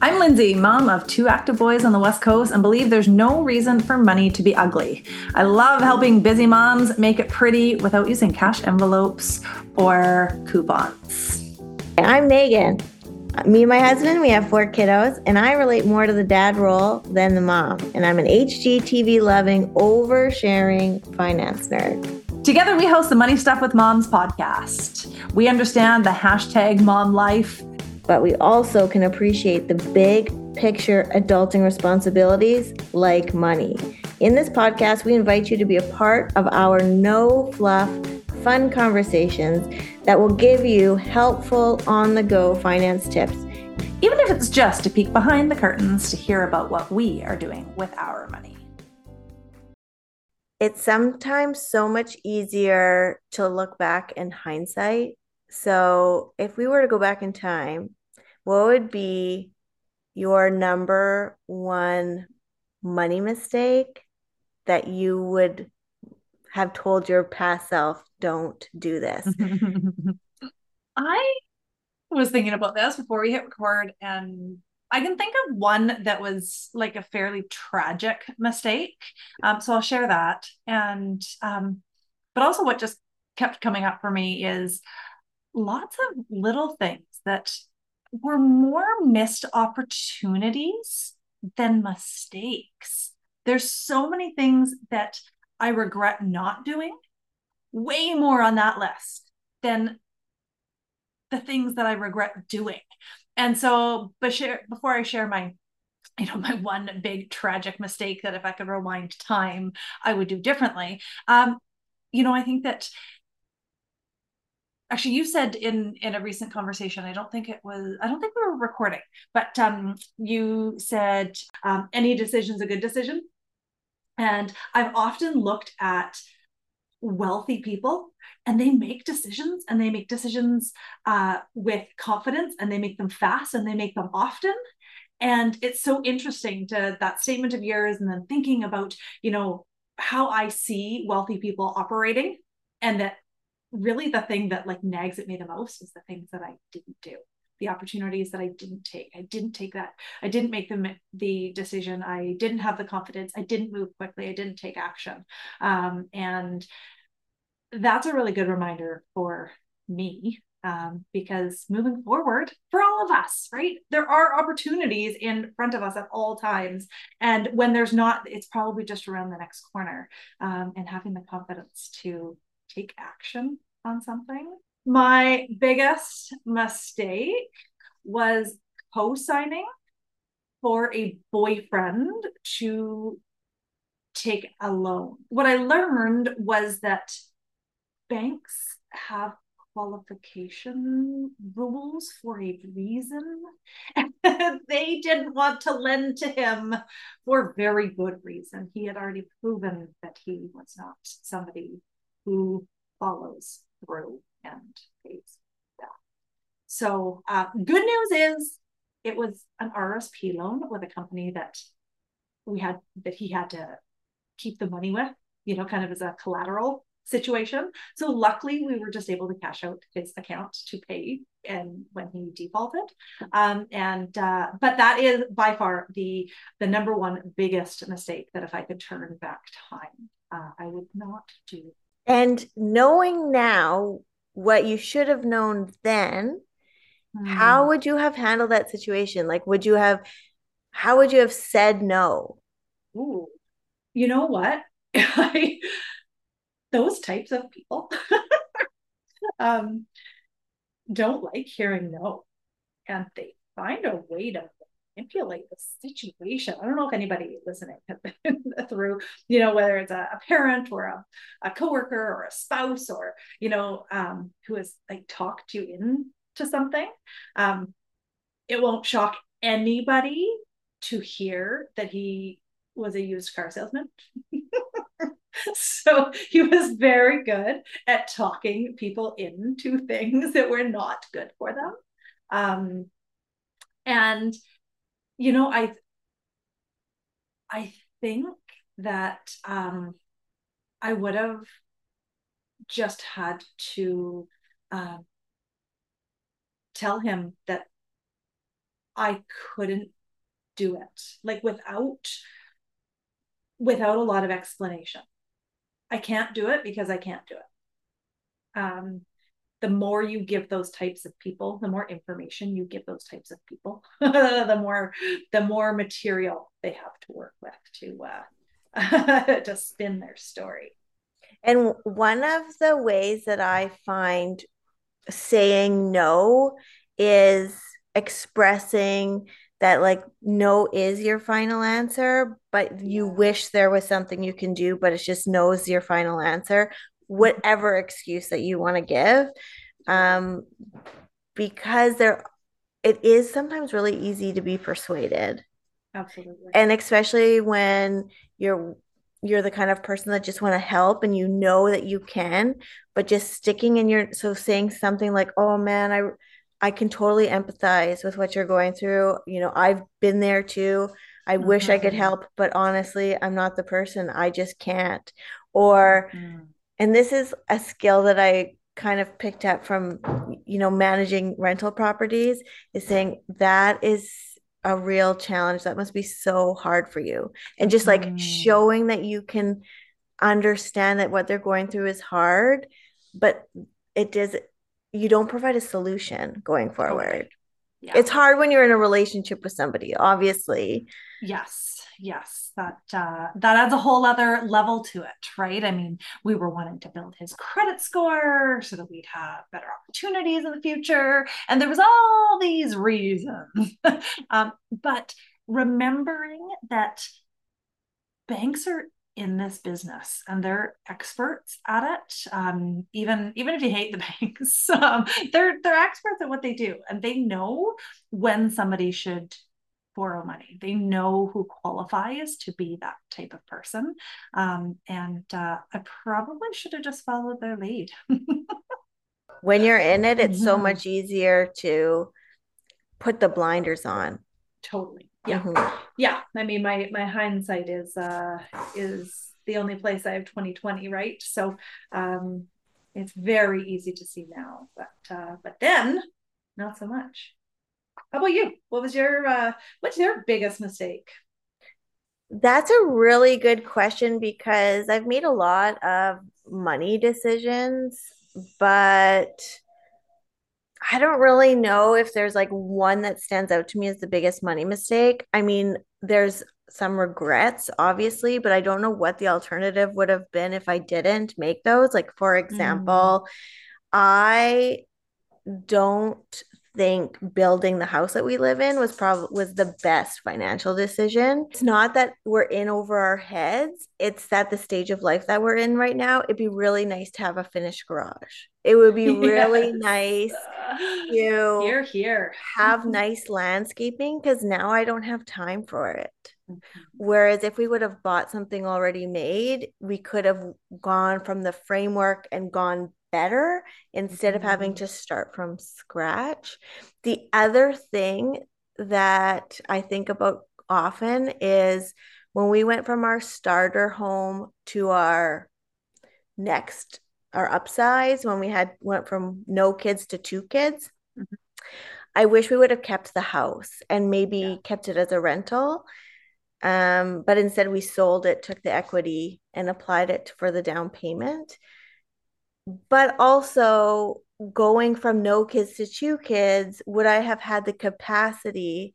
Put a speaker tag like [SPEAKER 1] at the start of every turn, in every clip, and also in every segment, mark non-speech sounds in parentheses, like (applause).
[SPEAKER 1] I'm Lindsay, mom of two active boys on the West Coast, and believe there's no reason for money to be ugly. I love helping busy moms make it pretty without using cash envelopes or coupons.
[SPEAKER 2] I'm Meghan. Me and my husband, we have four kiddos, and I relate more to the dad role than the mom. And I'm an HGTV loving, oversharing finance nerd.
[SPEAKER 1] Together, we host the Money Stuff with Moms podcast. We understand the hashtag mom life,
[SPEAKER 2] but we also can appreciate the big picture adulting responsibilities like money. In this podcast, we invite you to be a part of our no fluff, fun conversations that will give you helpful on the go finance tips.
[SPEAKER 1] Even if it's just to peek behind the curtains to hear about what we are doing with our money.
[SPEAKER 2] It's sometimes so much easier to look back in hindsight. So, if we were to go back in time, what would be your number one money mistake that you would have told your past self, don't do this? (laughs)
[SPEAKER 1] I was thinking about this before we hit record, and I can think of one that was like a fairly tragic mistake. Um, so I'll share that. And, um, but also what just kept coming up for me is lots of little things that were more missed opportunities than mistakes. There's so many things that I regret not doing, way more on that list than the things that I regret doing. And so, before I share my you know (laughs) my one big tragic mistake that if i could rewind time i would do differently um you know i think that actually you said in in a recent conversation i don't think it was i don't think we were recording but um you said um, any decision's a good decision. And i've often looked at wealthy people and they make decisions and they make decisions uh, with confidence and they make them fast and they make them often. And it's so interesting to that statement of yours and then thinking about you know how i see wealthy people operating and that really the thing that like nags at me the most is the things that I didn't do the opportunities that I didn't take. I didn't take that. I didn't make the the decision. I didn't have the confidence. I didn't move quickly. I didn't take action. Um, and that's a really good reminder for me um, because moving forward for all of us, right? There are opportunities in front of us at all times. And when there's not, it's probably just around the next corner um, and having the confidence to take action on something. My biggest mistake was co signing for a boyfriend to take a loan. What I learned was that banks have qualification rules for a reason. (laughs) they didn't want to lend to him for very good reason. He had already proven that he was not somebody who follows through and pays back. So, uh, good news is it was an RSP loan with a company that we had that he had to keep the money with, you know, kind of as a collateral situation. So luckily we were just able to cash out his account to pay and when he defaulted. Um, and uh, but that is by far the the number one biggest mistake that if I could turn back time, uh, I would not do
[SPEAKER 2] and knowing now what you should have known then, mm. how hmm. would you have handled that situation? Like, would you have, how would you have said no?
[SPEAKER 1] Ooh, you know what? I, (laughs) those types of people (laughs) um, don't like hearing no. And they find a way to manipulate the situation. I don't know if anybody listening has been (laughs) through, you know, whether it's a, a parent or a, a coworker or a spouse or, you know, um, who has like talked you into something. Um, it won't shock anybody to hear that he was a used car salesman. (laughs) so he was very good at talking people into things that were not good for them. Um, and you know, I I think that um, I would have just had to uh, tell him that I couldn't do it like without without a lot of explanation. I can't do it because I can't do it. Um, the more you give those types of people, the more information you give those types of people, (laughs) the more the more material they have to work with to uh, (laughs) to spin their story.
[SPEAKER 2] And one of the ways that I find saying no is expressing that like no is your final answer, but you wish there was something you can do, but it's just no is your final answer, whatever excuse that you want to give. Um, because there it is sometimes really easy to be persuaded.
[SPEAKER 1] Absolutely.
[SPEAKER 2] And especially when you're you're the kind of person that just want to help and you know that you can, but just sticking in your so saying something like, "Oh man, I I can totally empathize with what you're going through. You know, I've been there too. I mm-hmm. wish I could mm-hmm. help, but honestly, I'm not the person. I just can't." Or mm-hmm. And this is a skill that I kind of picked up from you know managing rental properties is saying that is a real challenge. That must be so hard for you. And just like mm. showing that you can understand that what they're going through is hard but it does you don't provide a solution going forward. Yeah. it's hard when you're in a relationship with somebody obviously.
[SPEAKER 1] Yes yes that uh, that adds a whole other level to it right? I mean we were wanting to build his credit score so that we'd have better opportunities in the future and there was all these reasons. (laughs) Um, but remembering that banks are in this business and they're experts at it um, even even if you hate the (laughs) banks um, they're they're experts at what they do and they know when somebody should borrow money. They know who qualifies to be that type of person. Um, and uh, i probably should have just followed their lead. (laughs)
[SPEAKER 2] When you're in it it's mm-hmm. so much easier to put the blinders on.
[SPEAKER 1] Totally. Yeah. Mm-hmm. yeah. I mean my my hindsight is uh is the only place i have 2020 right? So um it's very easy to see now but uh but then not so much how about you what was your uh what's your biggest mistake
[SPEAKER 2] that's a really good question because i've made a lot of money decisions but I don't really know if there's like one that stands out to me as the biggest money mistake. I mean, there's some regrets, obviously, but I don't know what the alternative would have been if I didn't make those. Like, for example, mm. I don't think building the house that we live in was probably was the best financial decision. It's not that we're in over our heads, it's that the stage of life that we're in right now, it'd be really nice to have a finished garage. It would be (laughs) really yes. nice (gasps) to
[SPEAKER 1] here here
[SPEAKER 2] have (laughs) nice landscaping because now I don't have time for it. Mm-hmm. Whereas if we would have bought something already made, we could have gone from the framework and gone better instead of having mm-hmm. to start from scratch. The other thing that I think about often is when we went from our starter home to our next our upsize when we had went from no kids to two kids mm-hmm. i wish we would have kept the house and maybe yeah. kept it as a rental um, but instead we sold it took the equity and applied it for the down payment but also going from no kids to two kids would i have had the capacity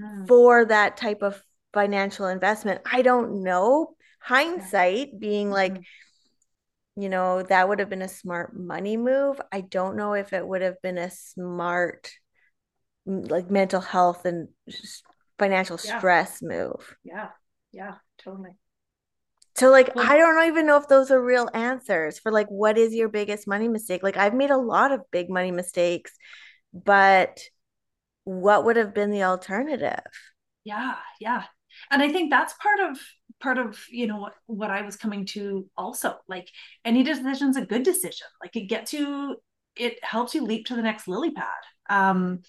[SPEAKER 2] mm. for that type of financial investment? I don't know. Hindsight being like mm-hmm. you know that would have been a smart money move. I don't know if it would have been a smart like mental health and financial yeah. stress move.
[SPEAKER 1] Yeah. Yeah totally
[SPEAKER 2] so like well, I don't even know if those are real answers for like what is your biggest money mistake? Like I've made a lot of big money mistakes, but what would have been the alternative?
[SPEAKER 1] Yeah, yeah. And I think that's part of part of, you know, what, what I was coming to also. Like any decision's a good decision. Like it gets you it helps you leap to the next lily pad. Um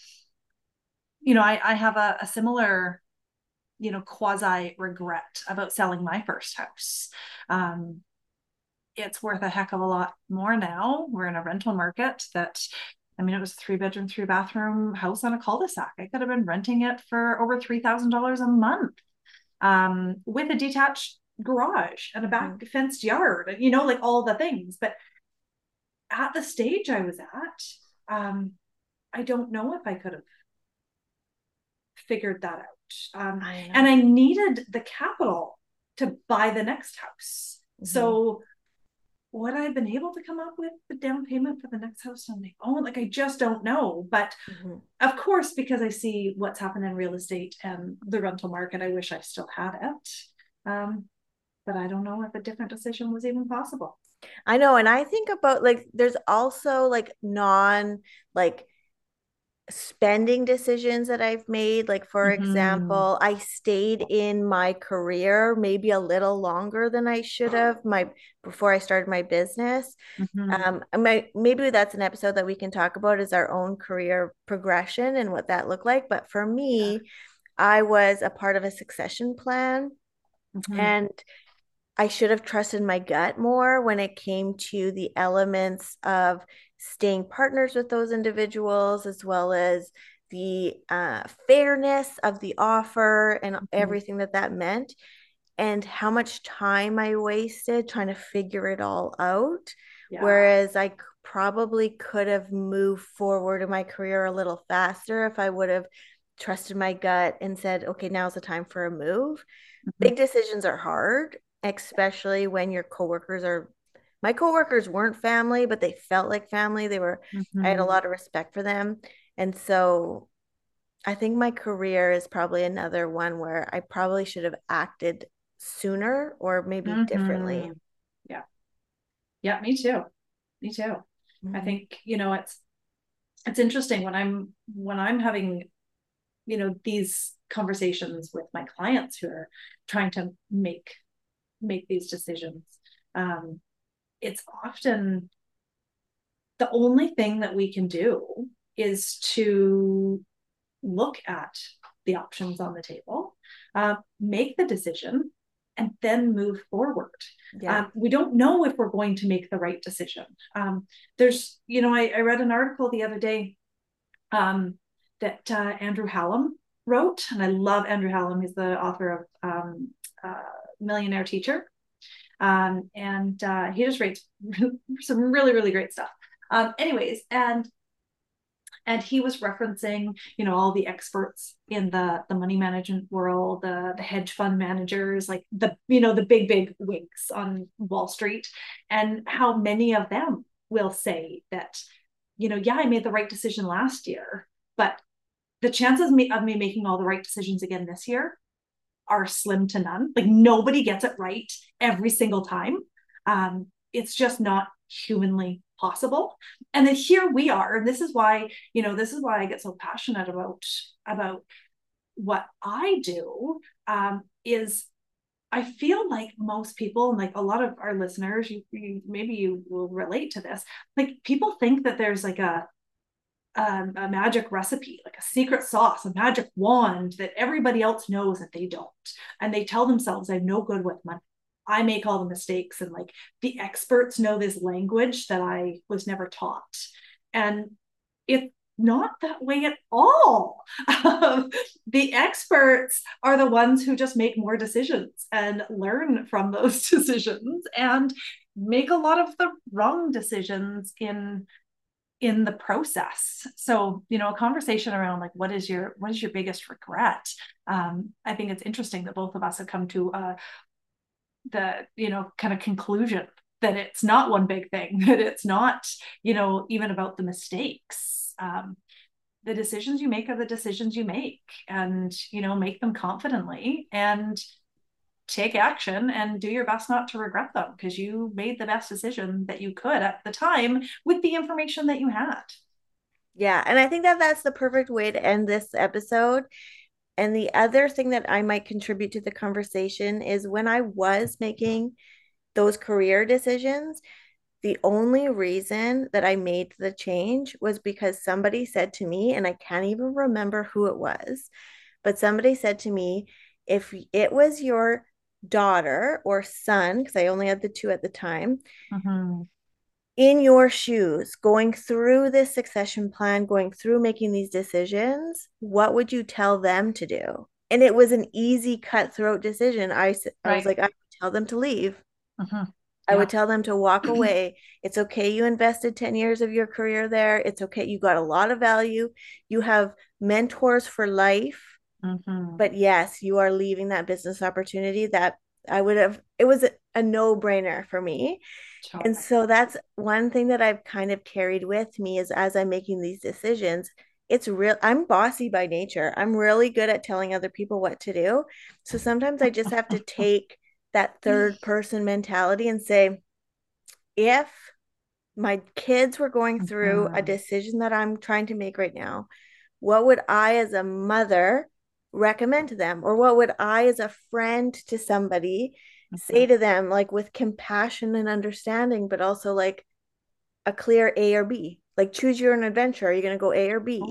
[SPEAKER 1] you know, I I have a, a similar you know quasi regret about selling my first house um, it's worth a heck of a lot more now we're in a rental market that I mean, it was a three bedroom, three bathroom house on a cul-de-sac. I could have been renting it for over $3,000 a month um, with a detached garage and a back mm-hmm. fenced yard, and you know, like all the things. But at the stage I was at, um, I don't know if I could have figured that out. Um, I and I needed the capital to buy the next house. Mm-hmm. So what I have been able to come up with the down payment for the next house on my own? Like I just don't know. But mm-hmm. of course, because I see what's happened in real estate and the rental market, I wish I still had it. Um, but I don't know if a different decision was even possible.
[SPEAKER 2] I know. And I think about like there's also like non like spending decisions that I've made. Like, for mm-hmm. example, I stayed in my career maybe a little longer than I should have my before I started my business. Mm-hmm. Um, my, maybe that's an episode that we can talk about is our own career progression and what that looked like. But for me, yeah. I was a part of a succession plan. Mm-hmm. And I should have trusted my gut more when it came to the elements of staying partners with those individuals, as well as the uh, fairness of the offer and mm-hmm. everything that that meant, and how much time I wasted trying to figure it all out. Yeah. Whereas I probably could have moved forward in my career a little faster if I would have trusted my gut and said, okay, now's the time for a move. Mm-hmm. Big decisions are hard, especially when your coworkers are my coworkers weren't family, but they felt like family. They were, mm-hmm. I had a mm-hmm. lot of respect for them. And so I think my career is probably another one where I probably should have acted sooner or maybe mm-hmm. differently.
[SPEAKER 1] Yeah. Yeah, me too. Me too. Mm-hmm. I think, you know, it's it's interesting when I'm when I'm having, you know, these conversations with my clients who are trying to make make these decisions. Um, it's often the only thing that we can do is to look at the options on the table, uh, make the decision, and then move forward. Yeah. Um, we don't know if we're going to make the right decision. Um, there's, you know, I, I, read an article the other day um, that uh, Andrew Hallam wrote, and I love Andrew Hallam. He's the author of um, uh, Millionaire Teacher. Um, and uh, he just writes (laughs) some really, really great stuff. Um, anyways, and and he was referencing, you know, all the experts in the the money management world, the the hedge fund managers, like the you know the big big wigs on Wall Street, and how many of them will say that, you know, yeah, I made the right decision last year, but the chances of me, of me making all the right decisions again this year are slim to none. Like nobody gets it right every single time. Um, it's just not humanly possible. And then here we are, and this is why you know this is why I get so passionate about about what I do. Um, is I feel like most people, and like a lot of our listeners, you, you maybe you will relate to this. Like people think that there's like a um, a magic recipe, like a secret sauce, a magic wand that everybody else knows that they don't. And they tell themselves, I'm no good with money. I make all the mistakes. And like the experts know this language that I was never taught. And it's not that way at all. Um, the experts are the ones who just make more decisions and learn from those (laughs) decisions and make a lot of the wrong decisions in in the process. So you know a conversation around like what is your what is your biggest regret? Um, i think it's interesting that both of us have come to uh, the you know kind of conclusion that it's not one big thing (laughs) that it's not you know even about the mistakes um, the decisions you make are the decisions you make and you know make them confidently. And take action and do your best not to regret them because you made the best decision that you could at the time with the information that you had.
[SPEAKER 2] Yeah. And I think that that's the perfect way to end this episode. And the other thing that I might contribute to the conversation is when I was making those career decisions, the only reason that I made the change was because somebody said to me, and I can't even remember who it was, but somebody said to me, if it was your daughter or son, because I only had the two at the time, mm-hmm. in your shoes, going through this succession plan, going through making these decisions, what would you tell them to do? And it was an easy, cutthroat decision. I, I was like, I would tell them to leave.
[SPEAKER 1] Mhm.
[SPEAKER 2] I
[SPEAKER 1] Yeah.
[SPEAKER 2] would tell them to walk (clears throat) away. It's okay. You invested 10 years of your career there. It's okay. You got a lot of value. You have mentors for life.
[SPEAKER 1] Mhm.
[SPEAKER 2] But yes, you are leaving that business opportunity that I would have, it was a, a no brainer for me.
[SPEAKER 1] Totally.
[SPEAKER 2] And so that's one thing that I've kind of carried with me is as I'm making these decisions, it's real. I'm bossy by nature. I'm really good at telling other people what to do. So sometimes I just have to (laughs) take that third (laughs) person mentality and say, if my kids were going through a
[SPEAKER 1] Mhm.
[SPEAKER 2] decision that I'm trying to make right now, what would I, as a mother, recommend to them? Or what would I, as a friend to somebody, say
[SPEAKER 1] Mhm.
[SPEAKER 2] to them, like with compassion and understanding, but also like a clear A or B? Like, choose your own adventure. Are you going to go A or B?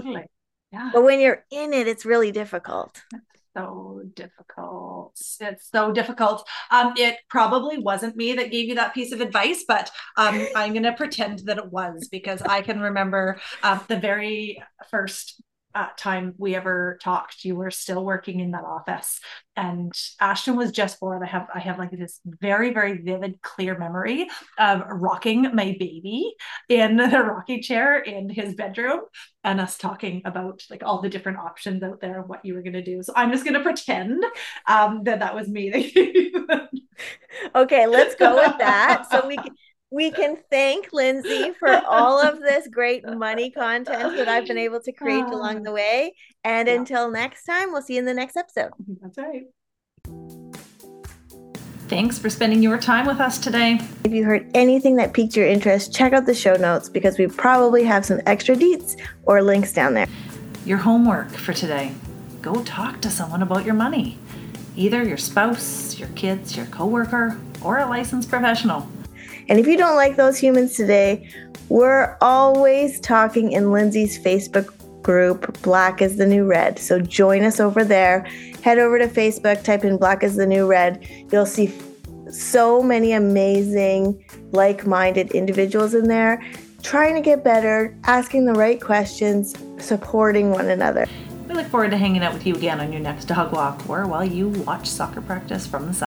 [SPEAKER 1] Yeah.
[SPEAKER 2] But when you're in it, it's really difficult.
[SPEAKER 1] so difficult. It's so difficult. Um, it probably wasn't me that gave you that piece of advice, but um, I'm going to pretend that it was because I can remember uh, the very first uh, time we ever talked. You were still working in that office, and Ashton was just born. I have I have like this very very vivid, clear memory of rocking my baby in (laughs) the rocking chair in his bedroom and us talking about like all the different options out there of what you were going to do. So I'm just going to pretend um, that that was me. (laughs)
[SPEAKER 2] Okay, let's go with that. So we (laughs) can we can thank Lindsay for all of this great money content that I've been able to create oh. along the way. And
[SPEAKER 1] Yeah.
[SPEAKER 2] until next time, we'll see you in the next episode.
[SPEAKER 1] That's right. Thanks for spending your time with us today.
[SPEAKER 2] If you heard anything that piqued your interest, check out the show notes because we probably have some extra deets or links down there.
[SPEAKER 1] Your homework for today go talk to someone about your money. Either your spouse, your kids, your coworker, or a licensed professional.
[SPEAKER 2] And if you don't like those humans today, we're always talking in Lindsay's Facebook group, Black is the New Red. So join us over there. Head over to Facebook, type in Black is the New Red. You'll see so many amazing, like minded individuals in there trying to get better, asking the right questions, supporting one another.
[SPEAKER 1] We look forward to hanging out with you again on your next dog walk or while you watch soccer practice from the